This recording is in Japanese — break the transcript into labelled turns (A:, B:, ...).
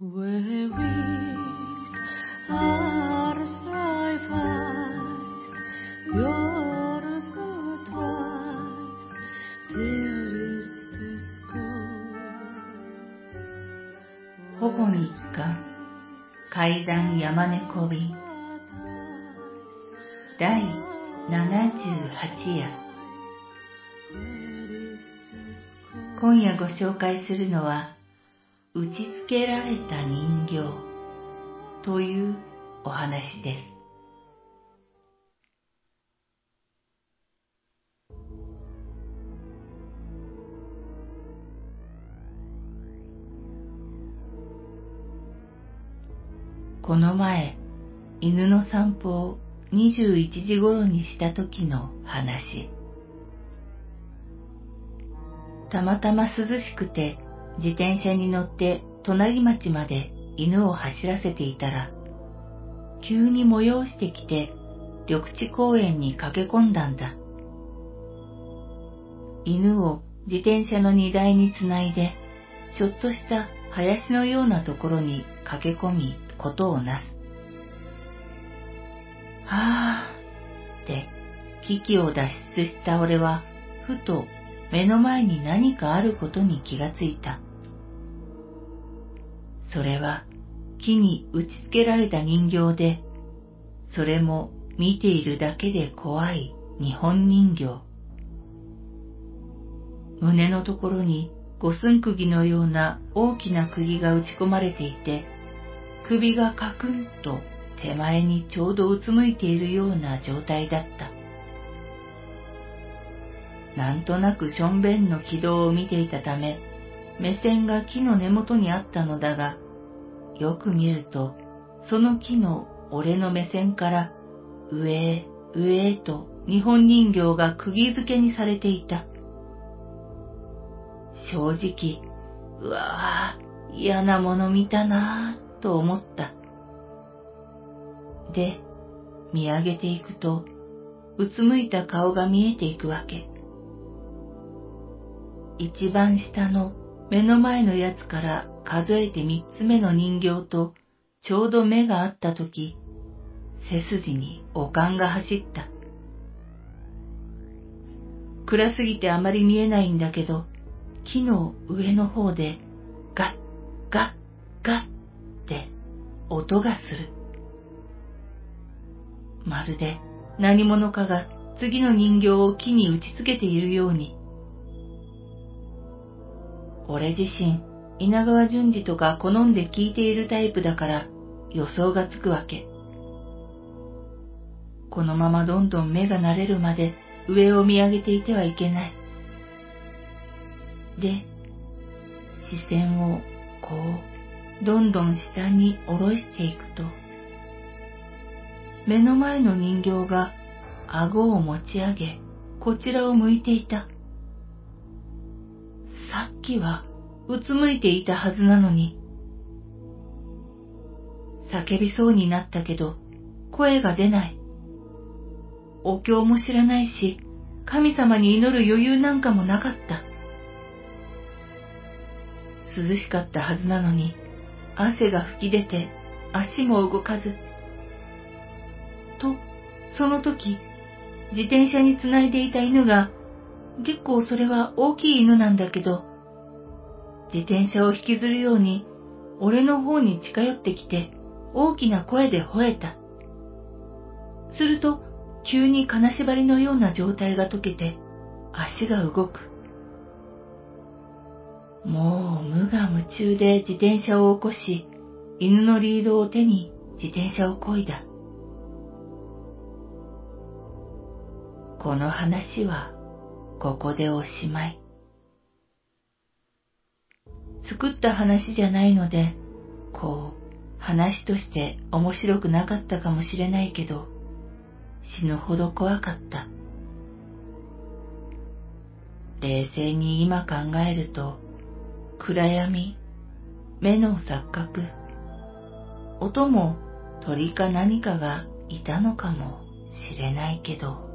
A: Where is our eyes? Your is the school.
B: 保護日刊階段山猫便第78夜今夜ご紹介するのは打ち付けられた人形というお話です。この前、犬の散歩を21時頃にした時の話。たまたま涼しくて自転車に乗って隣町まで犬を走らせていたら、急に催してきて緑地公園に駆け込んだんだ。犬を自転車の荷台につないで、ちょっとした林のようなところに駆け込み、ことをなす。はぁ、って危機を脱出した俺は、ふと目の前に何かあることに気がついた。それは木に打ち付けられた人形で、それも見ているだけで怖い日本人形。胸のところに五寸釘のような大きな釘が打ち込まれていて、首がカクンと手前にちょうどうつむいているような状態だった。なんとなくしょんべんの軌道を見ていたため、目線が木の根元にあったのだが、よく見ると、その木の俺の目線から上へ上へと日本人形が釘付けにされていた。正直、うわぁ、嫌なもの見たなぁと思った。で、見上げていくと、うつむいた顔が見えていくわけ。一番下の目の前のやつから数えて三つ目の人形とちょうど目が合ったとき、背筋におかんが走った。暗すぎてあまり見えないんだけど、木の上の方でガッガッガッって音がする。まるで何者かが次の人形を木に打ちつけているように、俺自身、稲川淳二とか好んで聞いているタイプだから予想がつくわけ。このままどんどん目が慣れるまで上を見上げていてはいけない。で、視線をこう、どんどん下に下ろしていくと、目の前の人形が顎を持ち上げ、こちらを向いていた。さっきはうつむいていたはずなのに。叫びそうになったけど、声が出ない。お経も知らないし、神様に祈る余裕なんかもなかった。涼しかったはずなのに、汗が吹き出て足も動かず。と、その時、自転車につないでいた犬が結構それは大きい犬なんだけど、自転車を引きずるように俺の方に近寄ってきて大きな声で吠えた。すると急に金縛りのような状態が解けて足が動く。もう無我夢中で自転車を起こし犬のリードを手に自転車を漕いだ。この話はここでおしまい。作った話じゃないので、こう、話として面白くなかったかもしれないけど、死ぬほど怖かった。冷静に今考えると、暗闇、目の錯覚、音も鳥か何かがいたのかもしれないけど、